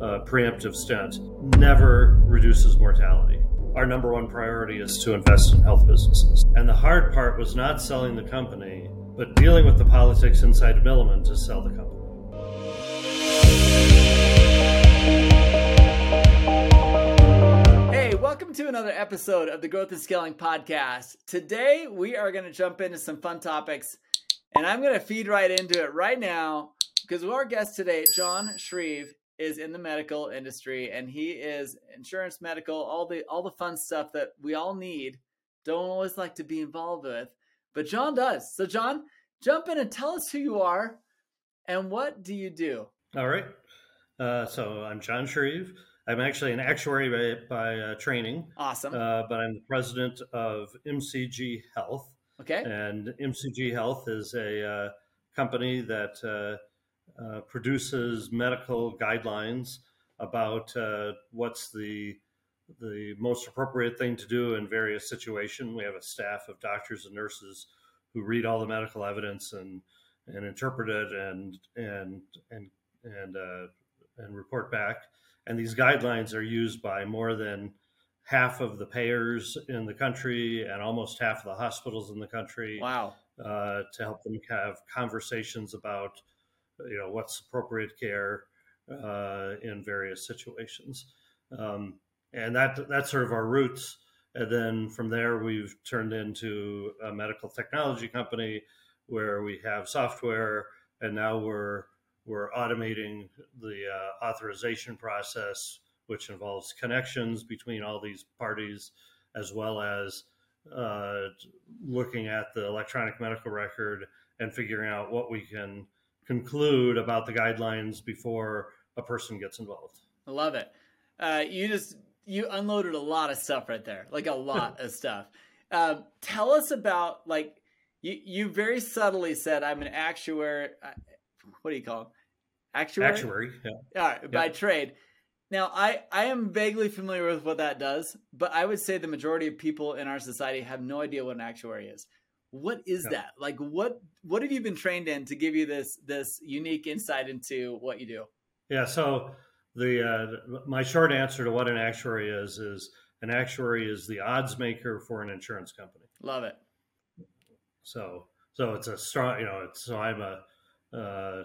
uh, preemptive stent never reduces mortality. Our number one priority is to invest in health businesses. And the hard part was not selling the company, but dealing with the politics inside Milliman to sell the company. Hey, welcome to another episode of the Growth and Scaling Podcast. Today, we are going to jump into some fun topics, and I'm going to feed right into it right now because our guest today, Jon Shreve, is in the medical industry and he is insurance medical all the all the fun stuff that we all need don't always like to be involved with but jon does. So jon jump in and tell us who you are and what do you do? All right. Uh, so i'm jon shreve. I'm actually an actuary by, by uh, training. Awesome. Uh, but i'm the president of mcg health. Okay. And mcg health is a uh, company that uh, produces medical guidelines about uh, what's the the most appropriate thing to do in various situations. We have a staff of doctors and nurses who read all the medical evidence and and interpret it and and and and uh, and report back. And these guidelines are used by more than half of the payers in the country and almost half of the hospitals in the country. Wow! Uh, to help them have conversations about you know what's appropriate care uh, in various situations, um, and that that's sort of our roots. And then from there, we've turned into a medical technology company where we have software, and now we're we're automating the uh, authorization process, which involves connections between all these parties, as well as uh, looking at the electronic medical record and figuring out what we can conclude about the guidelines before a person gets involved. I love it. Uh, you just you unloaded a lot of stuff right there, like a lot of stuff. Um, tell us about like you. You very subtly said, "I'm an actuary." Uh, what do you call him? Actuary. Actuary. Yeah. All right, by trade. Now, I, I am vaguely familiar with what that does, but I would say the majority of people in our society have no idea what an actuary is. What is yeah. that? Like what what have you been trained in to give you this this unique insight into what you do? Yeah, so the uh, my short answer to what an actuary is is an actuary is the odds maker for an insurance company. Love it. So so it's a strong you know it's so I'm a uh,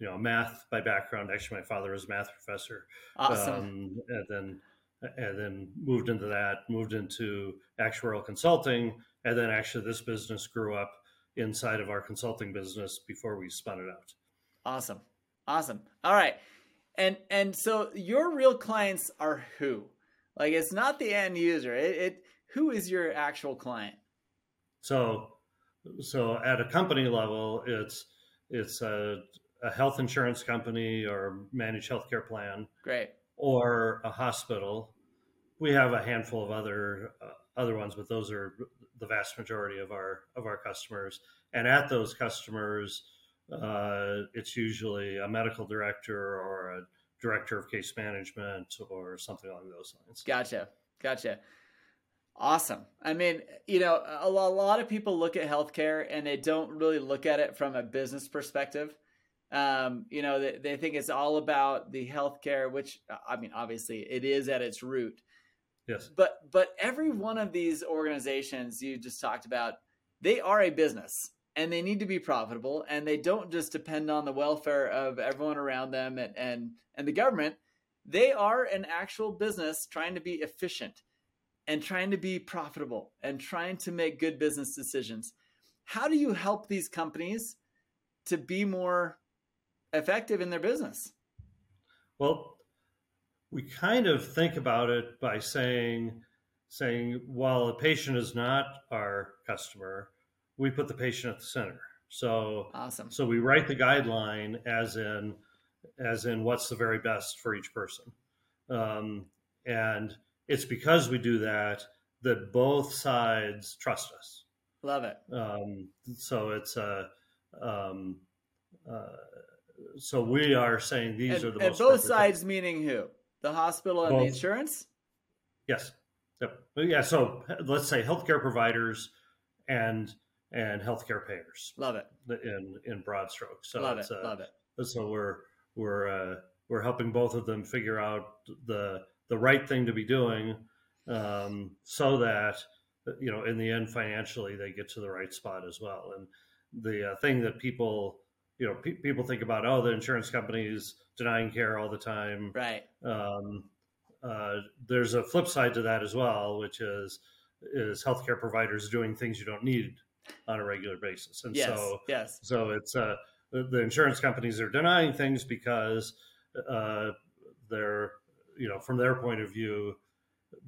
you know math by background. Actually, my father was a math professor. Awesome. Um, and then and then moved into that, moved into actuarial consulting, and then actually this business grew up inside of our consulting business before we spun it out. Awesome. Awesome. All right. And and so your real clients are who? Like it's not the end user. It, it who is your actual client? So so at a company level, it's it's a, a health insurance company or managed healthcare plan. Great. Or a hospital. We have a handful of other uh, other ones, but those are the vast majority of our of our customers. And at those customers, uh, it's usually a medical director or a director of case management or something along those lines. Gotcha, gotcha. Awesome. I mean, you know, a lot of people look at healthcare and they don't really look at it from a business perspective. Um, you know, they, they think it's all about the healthcare, which I mean, obviously it is at its root. Yes. But but every one of these organizations you just talked about, they are a business and they need to be profitable and they don't just depend on the welfare of everyone around them and and, and the government. They are an actual business trying to be efficient and trying to be profitable and trying to make good business decisions. How do you help these companies to be more effective in their business? Well, we kind of think about it by saying saying while a patient is not our customer, we put the patient at the center. So awesome. So we write the guideline as in as in what's the very best for each person, um, and it's because we do that that both sides trust us. Love it. Um, so it's a. Um, uh, so we are saying these and, are the and most both sides meaning who the hospital and Both. the insurance? Yes. Yep. Yeah. So let's say healthcare providers and and healthcare payers. Love it. In in broad strokes. So love it. Uh, love it. So we're we're uh, we're helping both of them figure out the the right thing to be doing um, so that you know in the end financially they get to the right spot as well and the uh, thing that people you know pe- people think about oh the insurance companies denying care all the time. Right. Um, uh, there's a flip side to that as well which is is healthcare providers doing things you don't need on a regular basis. And yes, so yes. so it's uh the, the insurance companies are denying things because uh they're you know from their point of view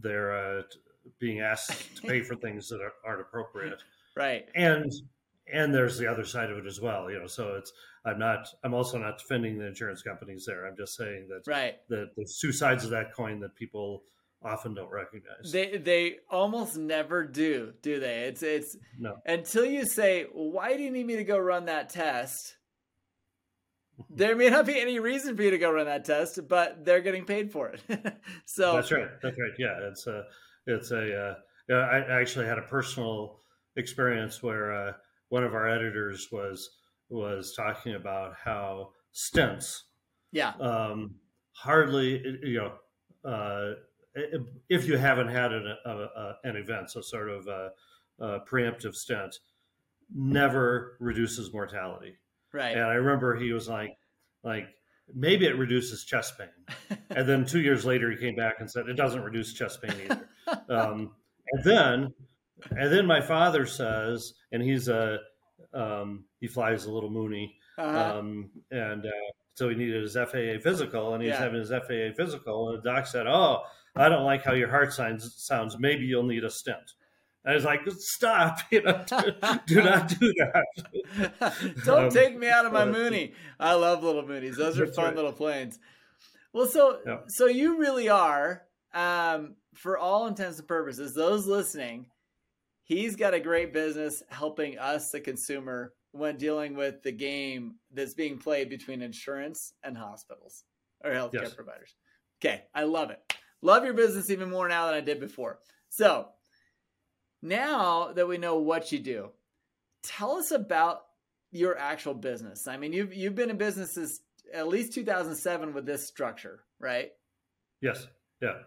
they're uh, being asked to pay for things that are, aren't appropriate. Right. And and there's the other side of it as well you know so it's i'm not i'm also not defending the insurance companies there. I'm just saying that right. that there's two sides of that coin that people often don't recognize. They they almost never do do they? It's it's no. until you say why do you need me to go run that test? There may not be any reason for you to go run that test but they're getting paid for it. So that's right. That's right. Yeah it's a it's a uh, yeah, I actually had a personal experience where uh, one of our editors was was talking about how stents yeah. um, hardly you know uh, if you haven't had an, a, a, an event so sort of a, a, preemptive stent never reduces mortality. Right. And i remember he was like like maybe it reduces chest pain. And then two years later he came back and said it doesn't reduce chest pain either. Um, and then and then my father says and he's a um, he flies a little Mooney, uh-huh. um, and uh, so he needed his faa physical and he's Yeah. having his faa physical and the doc said oh i don't like how your heart sounds sounds maybe you'll need a stent I was like, "Stop! You know, do, do not do that." Don't Um, take me out of my Mooney. I love little Moonies. Those are fun right. little planes. Well, so Yeah. so you really are, um, for all intents and purposes, those listening, he's got a great business helping us, the consumer, when dealing with the game that's being played between insurance and hospitals or healthcare Yes. providers. Okay, I love it. Love your business even more now than I did before. So now that we know what you do, tell us about your actual business. I mean, you've you've been in business since at least 2007 with this structure, right? Yes, yeah,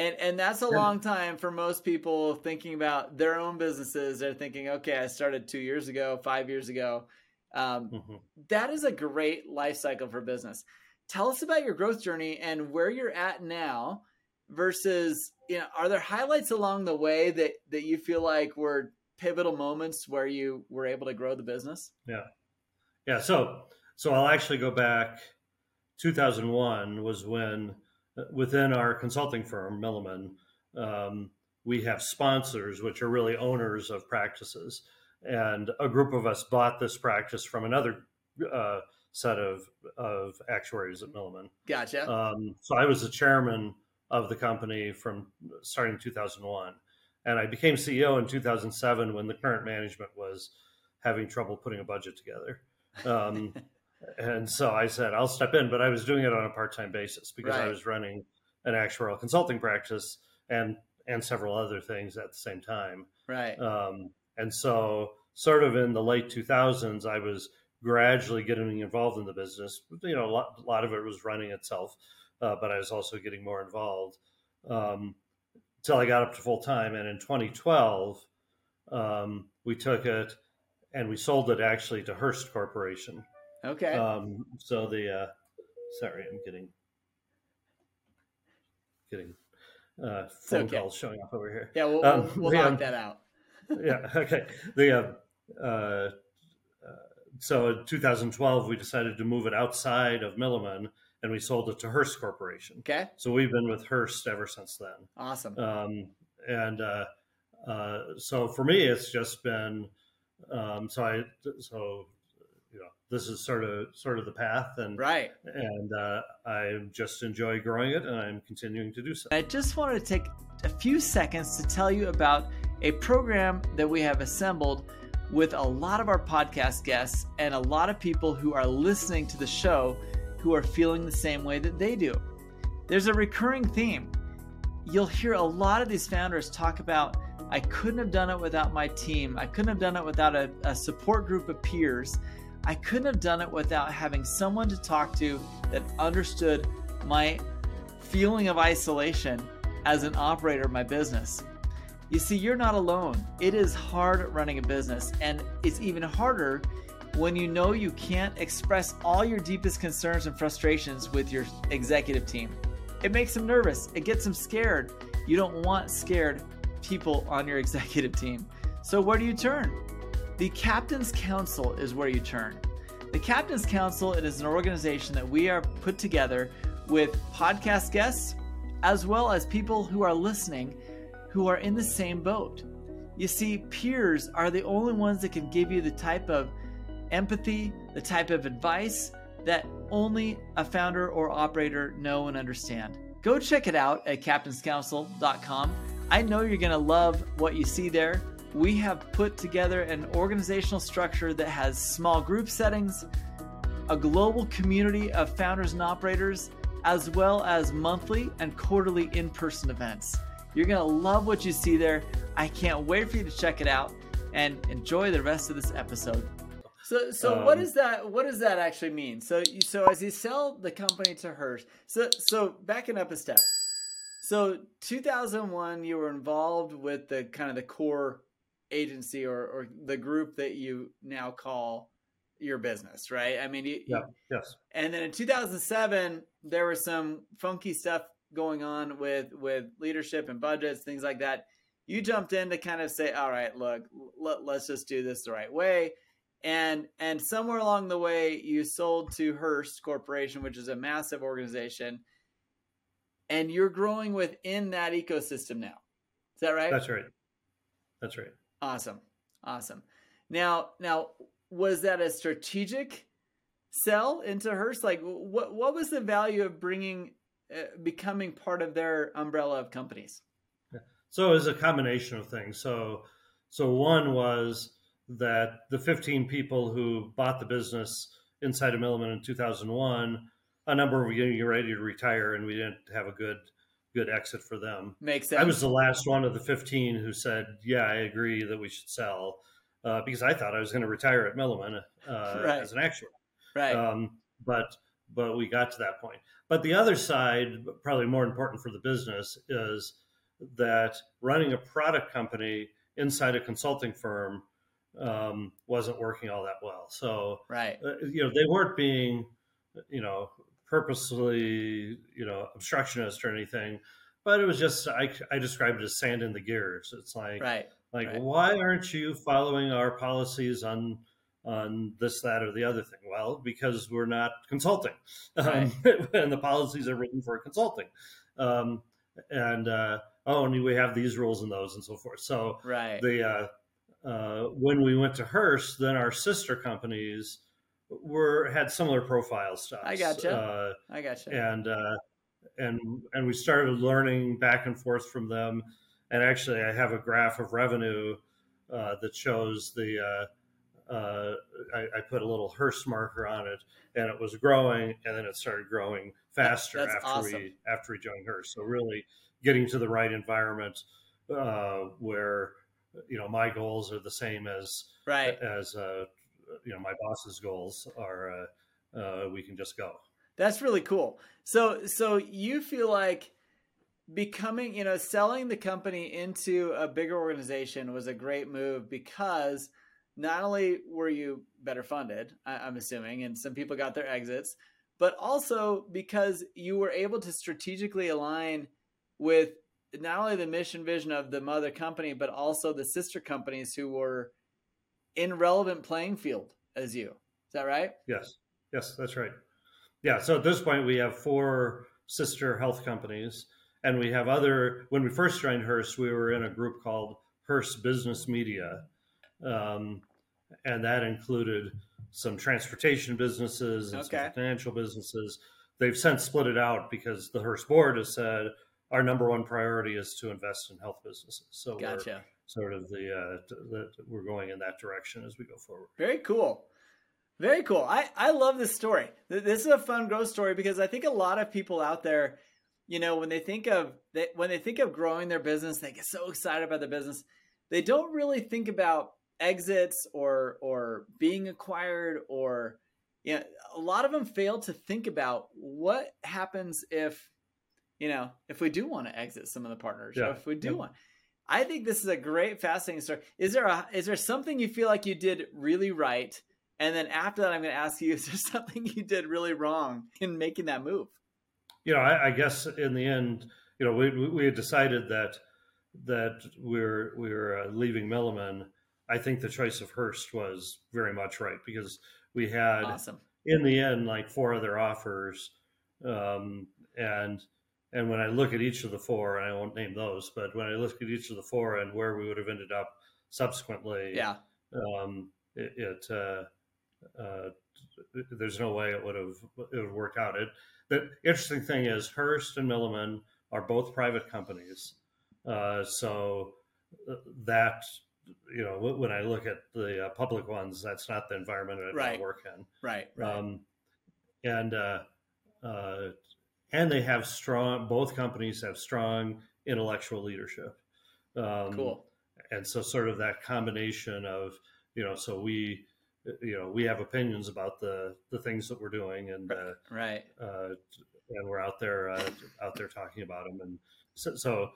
And and that's a long time for most people thinking about their own businesses. They're thinking, okay, I started two years ago, five years ago. Um, hmm that is a great life cycle for business. Tell us about your growth journey and where you're at now versus, you know, are there highlights along the way that that you feel like were pivotal moments where you were able to grow the business? yeah. Yeah. So, so I'll actually go back. 2001 was when, within our consulting firm, Milliman, um, we have sponsors, which are really owners of practices, and a group of us bought this practice from another uh, set of of actuaries at Milliman. Gotcha. Um, so I was the chairman of the company from starting in 2001, and I became CEO in 2007 when the current management was having trouble putting a budget together. Um, and so I said I'll step in, but I was doing it on a part-time basis because I was running an actuarial consulting practice and and several other things at the same time. right. Um, and so, sort of in the late 2000s, I was gradually getting involved in the business. You know, a lot, a lot of it was running itself, uh, but I was also getting more involved um, until I got up to full time. And in 2012, um, we took it and we sold it actually to Hearst Corporation. Okay. Um, so the uh, sorry, I'm getting getting uh, phone okay. calls showing up over here yeah, we'll, um, we'll, we'll yeah. knock that out. yeah. Okay. The uh, uh, so in 2012 we decided to move it outside of Milliman and we sold it to Hearst Corporation. Okay. So we've been with Hearst ever since then. Awesome. Um, and uh, uh, so for me, it's just been um, so I so this is sort of sort of the path and right. and uh, I just enjoy growing it and I'm continuing to do so. I just wanted to take a few seconds to tell you about a program that we have assembled with a lot of our podcast guests and a lot of people who are listening to the show who are feeling the same way that they do. There's a recurring theme. You'll hear a lot of these founders talk about I couldn't have done it without my team. I couldn't have done it without a, a support group of peers. I couldn't have done it without having someone to talk to that understood my feeling of isolation as an operator of my business. You see, you're not alone. It is hard running a business, and it's even harder when you know you can't express all your deepest concerns and frustrations with your executive team. It makes them nervous, it gets them scared. You don't want scared people on your executive team. So, where do you turn? The Captain's Council is where you turn. The Captain's Council it is an organization that we are put together with podcast guests as well as people who are listening who are in the same boat. You see, peers are the only ones that can give you the type of empathy, the type of advice that only a founder or operator know and understand. Go check it out at captainscouncil.com. I know you're going to love what you see there. We have put together an organizational structure that has small group settings, a global community of founders and operators, as well as monthly and quarterly in person events. You're going to love what you see there. I can't wait for you to check it out and enjoy the rest of this episode. So, so um, what does that what does that actually mean? So, so as you sell the company to Hearst, so so backing up a step. So, 2001, you were involved with the kind of the core agency or, or the group that you now call your business, right? I mean, you, yeah, yes. And then in 2007, there was some funky stuff going on with with leadership and budgets, things like that. You jumped in to kind of say, "All right, look, let, let's just do this the right way." And and somewhere along the way, you sold to Hearst Corporation, which is a massive organization, and you're growing within that ecosystem now. Is that right? That's right. That's right. Awesome, awesome. Now, now, was that a strategic sell into Hearst? Like, what what was the value of bringing, uh, becoming part of their umbrella of companies? So it was a combination of things. So, so one was that the 15 people who bought the business inside of Milliman in 2001, a number of you were ready to retire, and we didn't have a good good exit for them. Makes sense. I was the last one of the 15 who said, "Yeah, I agree that we should sell," uh, because I thought I was going to retire at Milliman uh, right. as an actuary. Right. Um, but but we got to that point. But the other side, probably more important for the business, is that running a product company inside a consulting firm um, wasn't working all that well. So, right, uh, you know, they weren't being, you know, purposely, you know, obstructionist or anything, but it was just I, I described it as sand in the gears. It's like, right, like right. why aren't you following our policies on on this, that, or the other thing? Well, because we're not consulting, um, and the policies are written for consulting. Um, and uh, oh, and we have these rules and those and so forth. So right. the uh, uh, when we went to Hearst, then our sister companies were had similar profile stuff. I gotcha. Uh, I gotcha. And uh, and and we started learning back and forth from them. And actually, I have a graph of revenue uh, that shows the. Uh, uh, I, I, put a little Hearst marker on it, and it was growing, and then it started growing faster That's after awesome. we after we joined Hearst. So really, getting to the right environment uh, where you know my goals are the same as right as uh, you know my boss's goals are uh, uh, we can just go. That's really cool. So so you feel like becoming you know selling the company into a bigger organization was a great move because not only were you better funded I, i'm assuming and some people got their exits but also because you were able to strategically align with not only the mission vision of the mother company, but also the sister companies who were in relevant playing field as you. Is that right? Yes. Yes, that's right. Yeah. So at this point, we have four sister health companies, and we have other. When we first joined Hearst, we were in a group called Hearst Business Media, um, and that included some transportation businesses and okay. some financial businesses. They've since split it out because the Hearst board has said our number one priority is to invest in health businesses. So gotcha. sort of the, uh, the we're going in that direction as we go forward. Very cool. Very cool. I, I love this story. This is a fun growth story because I think a lot of people out there, you know, when they think of they, when they think of growing their business, they get so excited about the business. They don't really think about exits or or being acquired or you know, a lot of them fail to think about what happens if, you know, if we do want to exit some of the partners, Yeah. if we do want. I think this is a great, fascinating story. Is there a is there something you feel like you did really right, and then after that, I'm going to ask you: Is there something you did really wrong in making that move? you know, I, I guess in the end, you know, we we- we had decided that that we're we're uh, leaving Milliman. I think the choice of Hearst was very much right because we had Awesome. in the end like four other offers, um, and and when I look at each of the four, and I won't name those, but when I look at each of the four and where we would have ended up subsequently, Yeah. um, it, it uh, uh, there's no way it would have it would work out. It the interesting thing is Hearst and Milliman are both private companies, uh, so uh, that you know when I look at the uh, public ones, that's not the environment I'd Right. work in. Right. Right. Um, and uh, uh, and they have strong. Both companies have strong intellectual leadership. Um, cool. and so sort of that combination of you know so we you know we have opinions about the the things that we're doing and uh, Right. uh, and we're out there uh, out there talking about them and so, so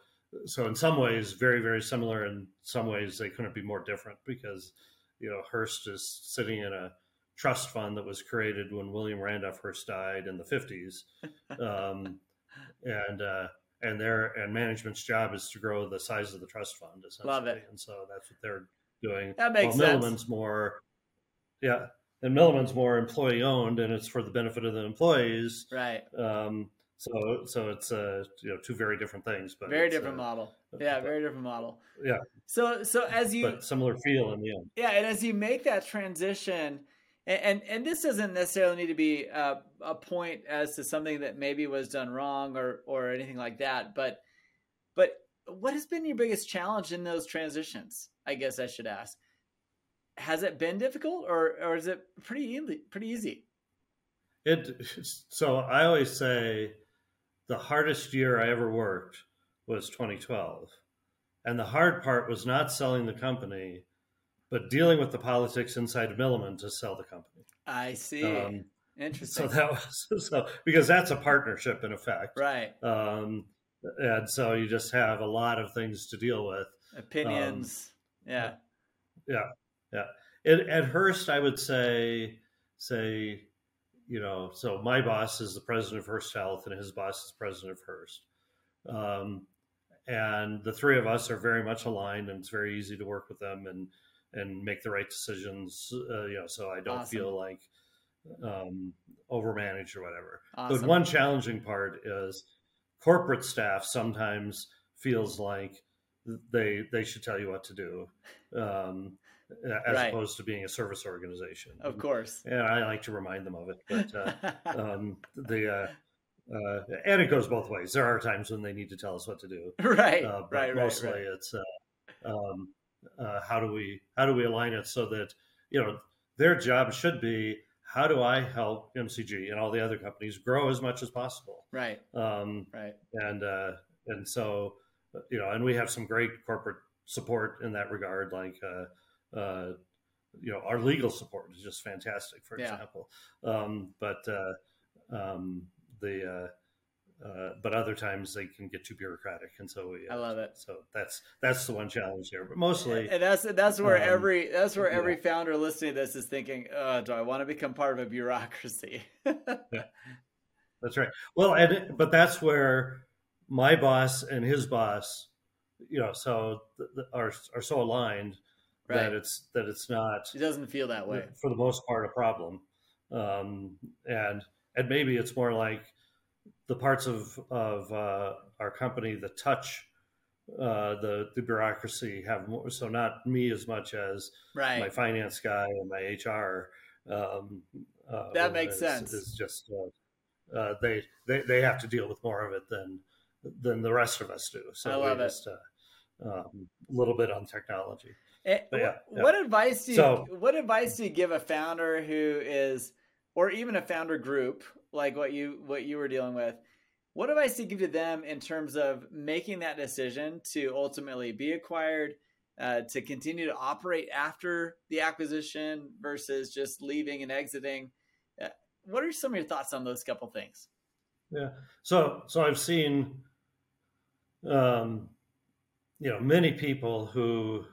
so in some ways very very similar in some ways they couldn't be more different because you know Hearst is sitting in a trust fund that was created when William Randolph Hearst died in the 50s um, and uh, and their and management's job is to grow the size of the trust fund essentially Love it. and so that's what they're doing That makes well, sense. Milliman's more yeah and Milliman's more employee owned and it's for the benefit of the employees Right. um, so so it's uh, you know two very different things, but Very different uh, model. Yeah. Very different model. Yeah. So so as you but similar feel in the end. Yeah, and as you make that transition, and and, this doesn't necessarily need to be uh, a point as to something that maybe was done wrong or or anything like that, but but what has been your biggest challenge in those transitions? I guess I should ask. Has it been difficult, or or is it pretty easy? Pretty easy. It so I always say the hardest year I ever worked was 2012, and the hard part was not selling the company, but dealing with the politics inside of Milliman to sell the company. I see. Um, Interesting. so that was so because that's a partnership in effect, right. um, and so you just have a lot of things to deal with. Opinions. yeah. Yeah, yeah. At, at Hearst, I would say, say, you know, so my boss is the president of Hearst Health, and his boss is president of Hearst, um, and the three of us are very much aligned, and it's very easy to work with them and and make the right decisions. Uh, you know, so I don't Awesome. feel like um, overmanaged or whatever. Awesome. But one challenging part is corporate staff sometimes feels like they they should tell you what to do, um, as Right. opposed to being a service organization. of course. And I like to remind them of it, but uh, um, the uh, uh, and it goes both ways. There are times when they need to tell us what to do, right. uh, but right. Right. mostly Right. it's uh, um, uh, how do we how do we align it so that you know their job should be how do I help MCG and all the other companies grow as much as possible, Right. um, Right. and uh, and so you know, and we have some great corporate support in that regard, like. Uh, uh, you know, our legal support is just fantastic, for Yeah. example. Um, but uh, um, the uh, uh, but other times they can get too bureaucratic, and so we. I love it. So that's that's the one challenge here, but mostly, and that's that's where um, every that's where yeah. every founder listening to this is thinking, uh, do I want to become part of a bureaucracy? that's right. Well, and but that's where my boss and his boss, you know, so are are so aligned right. that it's that it's not It doesn't feel that way. for the most part a problem um, and and maybe it's more like the parts of of uh, our company that touch uh, the the bureaucracy have more so not me as much as Right. my finance guy and my HR um, uh, That makes is, sense. is just uh, uh, they, they they have to deal with more of it than than the rest of us do so I love it. just uh, um, a little bit on technology Eh, But yeah, yeah. What advice do you So- what advice do you give a founder who is or even a founder group like what you what you were dealing with? What advice do you give to them in terms of making that decision to ultimately be acquired, uh, to continue to operate after the acquisition versus just leaving and exiting? what are some of your thoughts on those couple things? Yeah. So so I've seen um you know many people who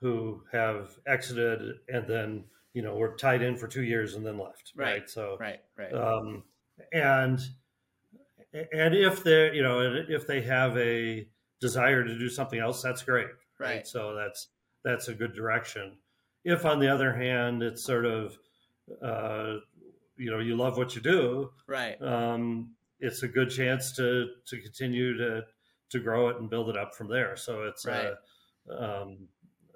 who have exited and then you know were tied in for two years and then left Right. right, so Right, right. um and and if they're you know if they have a desire to do something else that's great Right. so that's that's a good direction if on the other hand it's sort of uh you know you love what you do right. um, it's a good chance to to continue to to grow it and build it up from there. So it's Right. uh, um,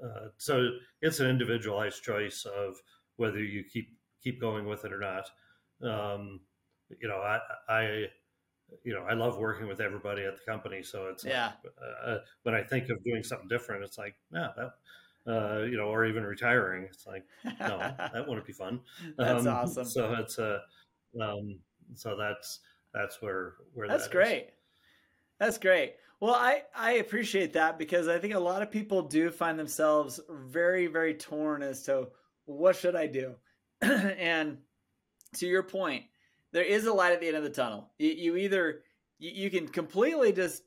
uh, so it's an individualized choice of whether you keep keep going with it or not. Um, you know, I, I you know I love working with everybody at the company, so it's Yeah. Like, uh, when I think of doing something different, it's like, yeah, that. Uh, you know, or even retiring, it's like, no, that wouldn't be fun. That's Um, awesome. So it's a, um, so that's that's where where That's that is. great. That's great. Well, I, I appreciate that because I think a lot of people do find themselves very, very torn as to what should I do? and to your point, there is a light at the end of the tunnel. You, you either you, you can completely just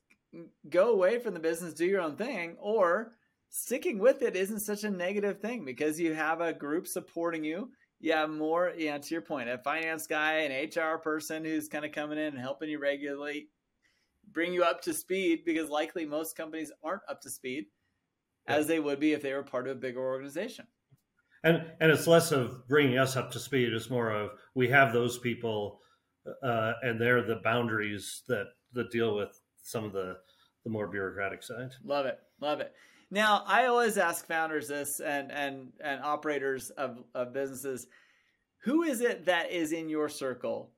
go away from the business, do your own thing, or sticking with it isn't such a negative thing because you have a group supporting you. You have more, yeah, to your point, a finance guy, an HR person who's kind of coming in and helping you regulate, bring you up to speed because likely most companies aren't up to speed as they would be if they were part of a bigger organization. And and it's less of bringing us up to speed. It's more of we have those people, uh, and they're the boundaries that that deal with some of the the more bureaucratic side. Love it. Love it. Now, I always ask founders this and and and operators of, of businesses, who is it that is in your circle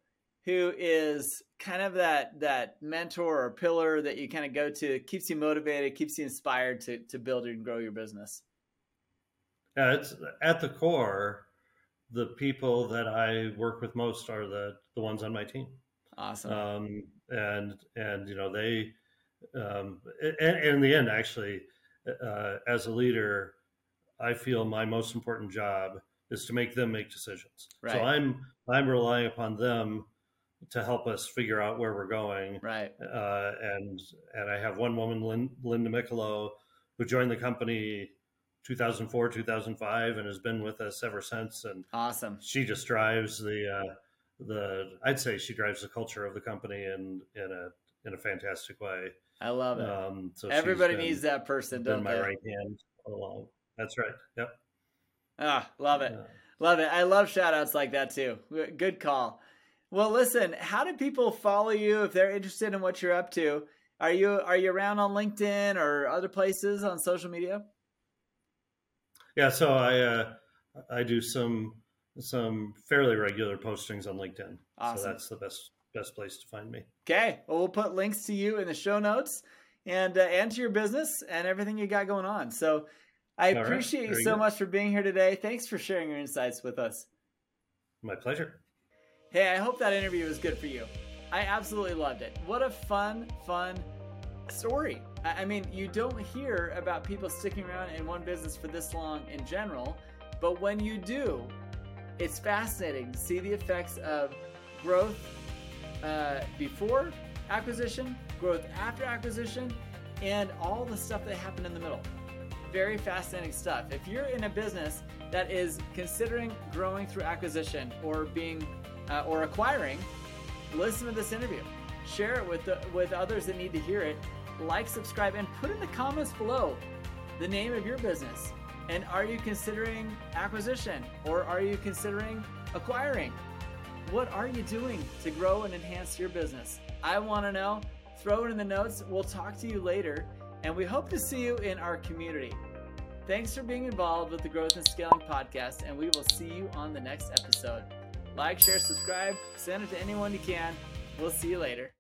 who is kind of that that mentor or pillar that you kind of go to, keeps you motivated, keeps you inspired to to build and grow your business? Yeah, it's at the core. The people that I work with most are the the ones on my team. Awesome. um, and and you know they um, and, and in the end actually uh, as a leader i feel my most important job is to make them make decisions Right. so i'm i'm relying upon them to help us figure out where we're going right. uh, and and i have one woman Lin, linda Michelow, who joined the company 2004 2005 and has been with us ever since and Awesome. she just drives the uh, the I'd say she drives the culture of the company in in a in a fantastic way. I love it. Um, so Everybody been- needs that person, don't my they? right hand along. That's right. Yep. Ah, love it. Uh, Love it. I love shout outs like that too. Good call. Well, listen, how do people follow you if they're interested in what you're up to? Are you are you around on LinkedIn or other places on social media? yeah. So I uh, I do some some fairly regular postings on LinkedIn. Awesome. So that's the best best place to find me. Okay. Well, we'll put links to you in the show notes and uh, and to your business and everything you got going on. So I All right. appreciate you so good. much for being here today. Thanks for sharing your insights with us. My pleasure. Hey, I hope that interview was good for you. I absolutely loved it. What a fun, fun story. I mean, you don't hear about people sticking around in one business for this long in general, but when you do, it's fascinating to see the effects of growth uh, before acquisition, growth after acquisition, and all the stuff that happened in the middle. Very fascinating stuff. If you're in a business that is considering growing through acquisition or being uh, or acquiring, listen to this interview. Share it with the, with others that need to hear it. Like, subscribe, and put in the comments below the name of your business. And are you considering acquisition or are you considering acquiring? What are you doing to grow and enhance your business? I want to know. Throw it in the notes. We'll talk to you later, and we hope to see you in our community. Thanks for being involved with the Growth and Scaling podcast, and we will see you on the next episode. Like, share, subscribe, send it to anyone you can. We'll see you later.